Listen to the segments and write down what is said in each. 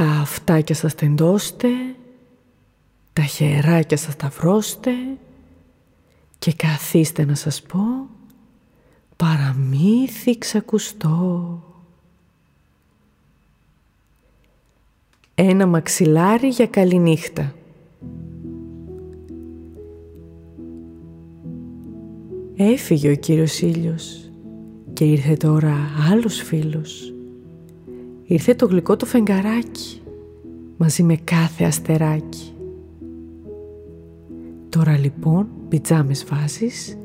Τα αυτάκια σας τεντώστε, τα χεράκια σας σταυρώστε και καθίστε να σας πω παραμύθι ξακουστό. Ένα μαξιλάρι για καληνύχτα. Έφυγε ο κύριος ήλιος και ήρθε τώρα άλλος φίλος. Ήρθε το γλυκό το φεγγαράκι μαζί με κάθε αστεράκι. Τώρα λοιπόν πιτζάμες βάζεις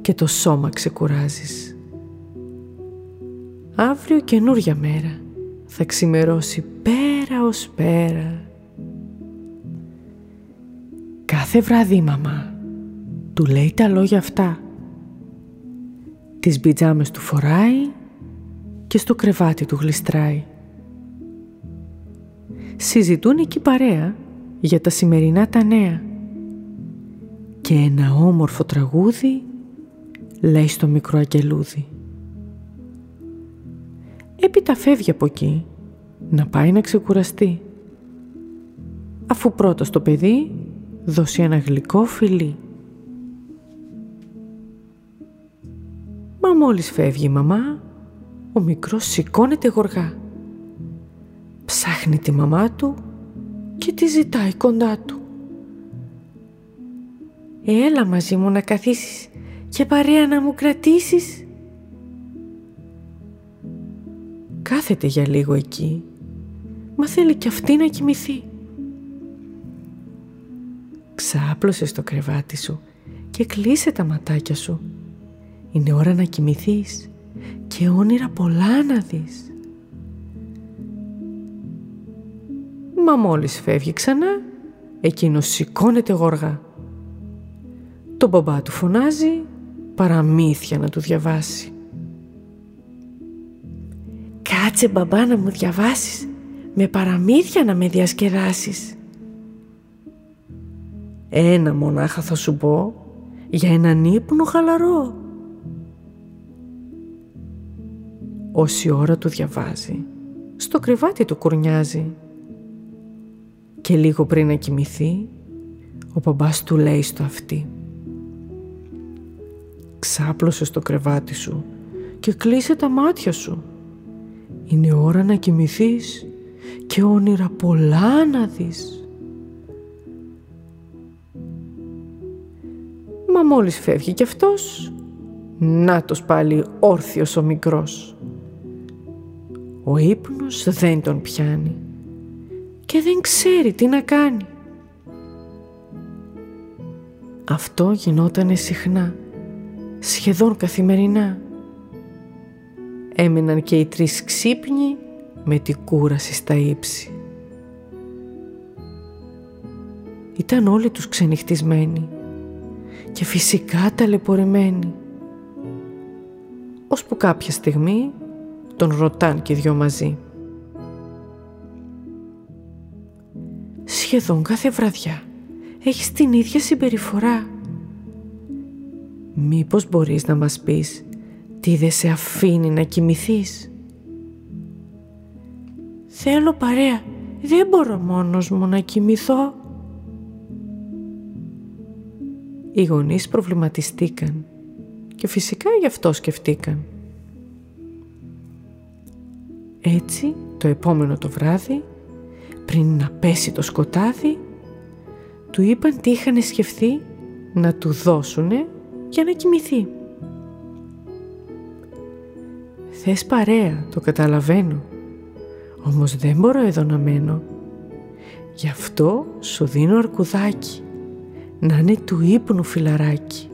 και το σώμα ξεκουράζεις. Αύριο καινούρια μέρα θα ξημερώσει πέρα ως πέρα. Κάθε βράδυ η μαμά του λέει τα λόγια αυτά. Τις πιτζάμες του φοράει και στο κρεβάτι του γλιστράει. Συζητούν εκεί παρέα για τα σημερινά τα νέα και ένα όμορφο τραγούδι λέει στο μικρό αγγελούδι. Έπειτα φεύγει από εκεί να πάει να ξεκουραστεί αφού πρώτα στο παιδί δώσει ένα γλυκό φιλί. Μα μόλις φεύγει η μαμά, ο μικρός σηκώνεται γοργά. Ψάχνει τη μαμά του και τη ζητάει κοντά του. Έλα μαζί μου να καθίσεις και παρέα να μου κρατήσεις. Κάθεται για λίγο εκεί, μα θέλει κι αυτή να κοιμηθεί. Ξάπλωσε στο κρεβάτι σου και κλείσε τα ματάκια σου. Είναι ώρα να κοιμηθείς και όνειρα πολλά να δεις. Μα μόλις φεύγει ξανά, εκείνος σηκώνεται γοργά. Το μπαμπά του φωνάζει παραμύθια να του διαβάσει. «Κάτσε μπαμπά να μου διαβάσεις, με παραμύθια να με διασκεδάσεις». «Ένα μονάχα θα σου πω, για έναν ύπνο χαλαρό». Όση ώρα του διαβάζει, στο κρεβάτι του κουρνιάζει. Και λίγο πριν να κοιμηθεί, ο μπαμπάς του λέει στο αυτή Ξάπλωσε στο κρεβάτι σου και κλείσε τα μάτια σου. Είναι ώρα να κοιμηθείς και όνειρα πολλά να δεις. Μα μόλις φεύγει κι αυτός, νάτος πάλι όρθιος ο μικρός. Ο ύπνος δεν τον πιάνει και δεν ξέρει τι να κάνει. Αυτό γινότανε συχνά σχεδόν καθημερινά. Έμεναν και οι τρεις ξύπνοι με την κούραση στα ύψη. Ήταν όλοι τους ξενυχτισμένοι και φυσικά ταλαιπωρημένοι. Ώσπου κάποια στιγμή τον ρωτάν και δυο μαζί. Σχεδόν κάθε βραδιά έχεις την ίδια συμπεριφορά Μήπως μπορείς να μας πεις τι δεν σε αφήνει να κοιμηθείς; Θέλω παρέα, δεν μπορώ μόνος μου να κοιμηθώ. Οι γονείς προβληματιστήκαν και φυσικά γι' αυτό σκεφτήκαν. Έτσι, το επόμενο το βράδυ, πριν να πέσει το σκοτάδι, του είπαν τι είχαν σκεφτεί να του δώσουνε για να κοιμηθεί. Θες παρέα, το καταλαβαίνω. Όμως δεν μπορώ εδώ να μένω. Γι' αυτό σου δίνω αρκουδάκι, να είναι του ύπνου φιλαράκι.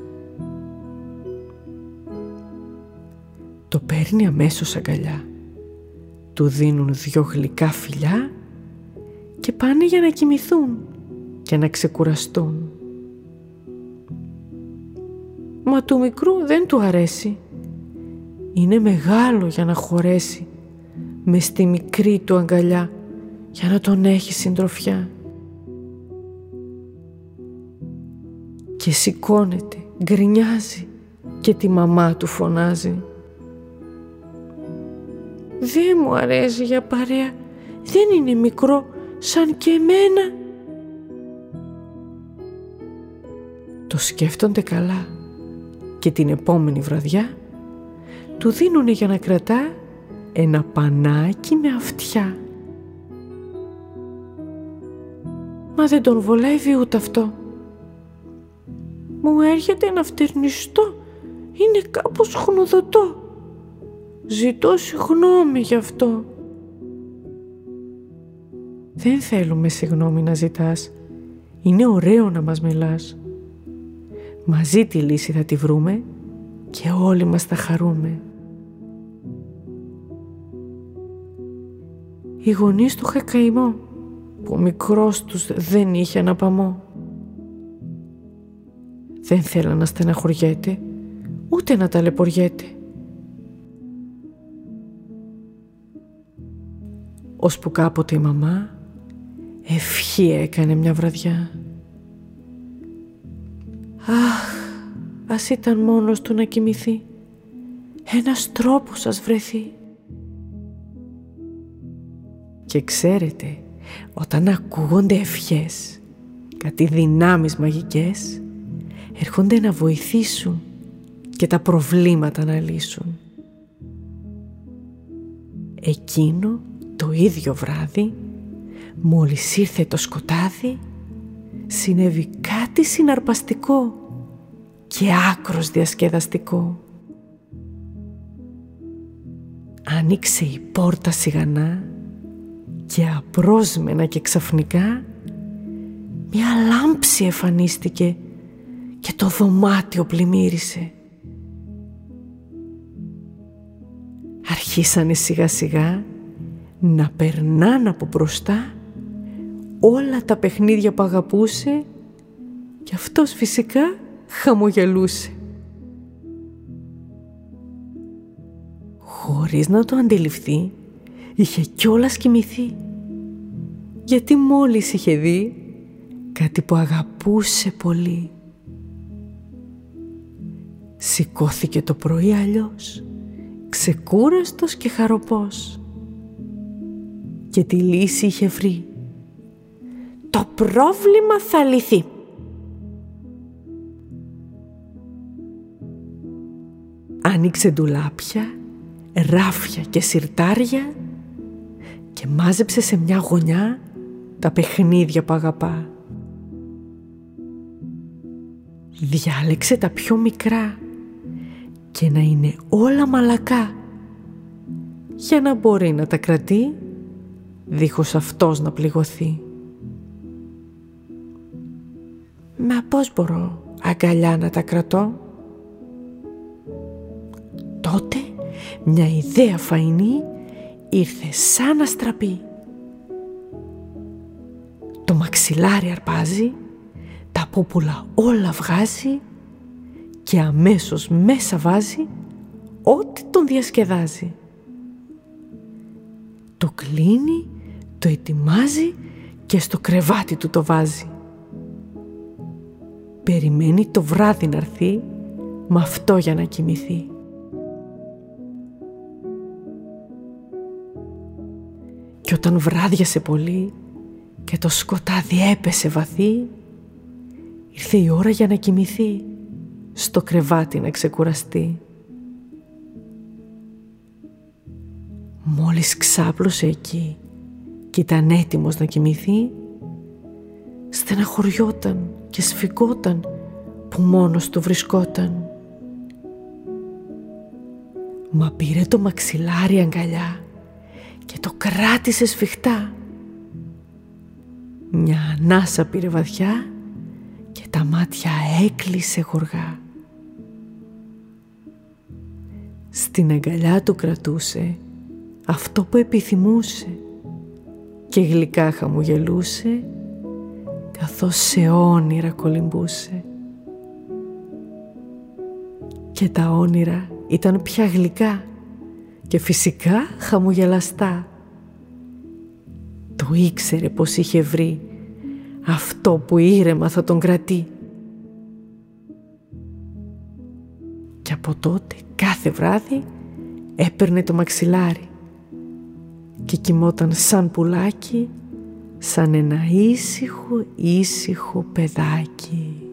Το παίρνει αμέσως αγκαλιά. Του δίνουν δυο γλυκά φιλιά και πάνε για να κοιμηθούν και να ξεκουραστούν. Μα του μικρού δεν του αρέσει. Είναι μεγάλο για να χωρέσει με στη μικρή του αγκαλιά για να τον έχει συντροφιά. Και σηκώνεται, γκρινιάζει και τη μαμά του φωνάζει. Δεν μου αρέσει για παρέα, δεν είναι μικρό σαν και εμένα. Το σκέφτονται καλά και την επόμενη βραδιά του δίνουνε για να κρατά ένα πανάκι με αυτιά. Μα δεν τον βολεύει ούτε αυτό. Μου έρχεται να φτερνιστώ. Είναι κάπως χνουδωτό. Ζητώ συγγνώμη γι' αυτό. Δεν θέλουμε συγγνώμη να ζητάς. Είναι ωραίο να μας μιλάς. Μαζί τη λύση θα τη βρούμε και όλοι μας θα χαρούμε. Οι γονείς του είχα καημό που ο μικρός τους δεν είχε αναπαμό. Δεν θέλα να στεναχωριέται ούτε να ταλαιπωριέται. Ώσπου κάποτε η μαμά ευχή έκανε μια βραδιά. Αχ, ας ήταν μόνος του να κοιμηθεί. Ένας τρόπος σας βρεθεί. Και ξέρετε, όταν ακούγονται ευχές, κάτι δυνάμεις μαγικές, έρχονται να βοηθήσουν και τα προβλήματα να λύσουν. Εκείνο το ίδιο βράδυ, μόλις ήρθε το σκοτάδι, συνέβη κάτι συναρπαστικό και άκρος διασκεδαστικό. Άνοιξε η πόρτα σιγανά και απρόσμενα και ξαφνικά μια λάμψη εμφανίστηκε και το δωμάτιο πλημμύρισε. Αρχίσανε σιγά σιγά να περνάνε από μπροστά όλα τα παιχνίδια που αγαπούσε και αυτός φυσικά χαμογελούσε. Χωρίς να το αντιληφθεί, είχε κιόλας κοιμηθεί. Γιατί μόλις είχε δει κάτι που αγαπούσε πολύ. Σηκώθηκε το πρωί αλλιώς, ξεκούραστος και χαροπός. Και τη λύση είχε βρει. Το πρόβλημα θα λυθεί. Άνοιξε ντουλάπια, ράφια και σιρτάρια και μάζεψε σε μια γωνιά τα παιχνίδια που αγαπά. Διάλεξε τα πιο μικρά και να είναι όλα μαλακά για να μπορεί να τα κρατεί δίχως αυτός να πληγωθεί. Μα πώς μπορώ αγκαλιά να τα κρατώ; Τότε μια ιδέα φαϊνή ήρθε σαν αστραπή. Το μαξιλάρι αρπάζει, τα πούπουλα όλα βγάζει και αμέσως μέσα βάζει ό,τι τον διασκεδάζει. Το κλείνει, το ετοιμάζει και στο κρεβάτι του το βάζει. Περιμένει το βράδυ να έρθει με αυτό για να κοιμηθεί. Και όταν βράδιασε πολύ και το σκοτάδι έπεσε βαθύ, ήρθε η ώρα για να κοιμηθεί, στο κρεβάτι να ξεκουραστεί. Μόλις ξάπλωσε εκεί και ήταν έτοιμος να κοιμηθεί, στεναχωριόταν και σφιγγόταν που μόνος του βρισκόταν. Μα πήρε το μαξιλάρι αγκαλιά και το κράτησε σφιχτά. Μια ανάσα πήρε βαθιά και τα μάτια έκλεισε γοργά. Στην αγκαλιά του κρατούσε αυτό που επιθυμούσε και γλυκά χαμογελούσε καθώς σε όνειρα κολυμπούσε. Και τα όνειρα ήταν πια γλυκά και φυσικά χαμογελαστά. Το ήξερε πως είχε βρει αυτό που ήρεμα θα τον κρατεί. Και από τότε κάθε βράδυ έπαιρνε το μαξιλάρι και κοιμόταν σαν πουλάκι, σαν ένα ήσυχο ήσυχο παιδάκι.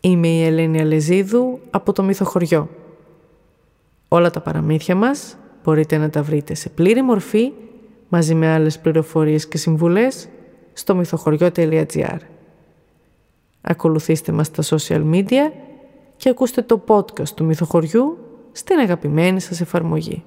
Είμαι η Ελένη Αλεζίδου από το Μυθοχωριό. Όλα τα παραμύθια μας μπορείτε να τα βρείτε σε πλήρη μορφή μαζί με άλλες πληροφορίες και συμβουλές στο μυθοχωριό.gr. Ακολουθήστε μας στα social media και ακούστε το podcast του Μυθοχωριού στην αγαπημένη σας εφαρμογή.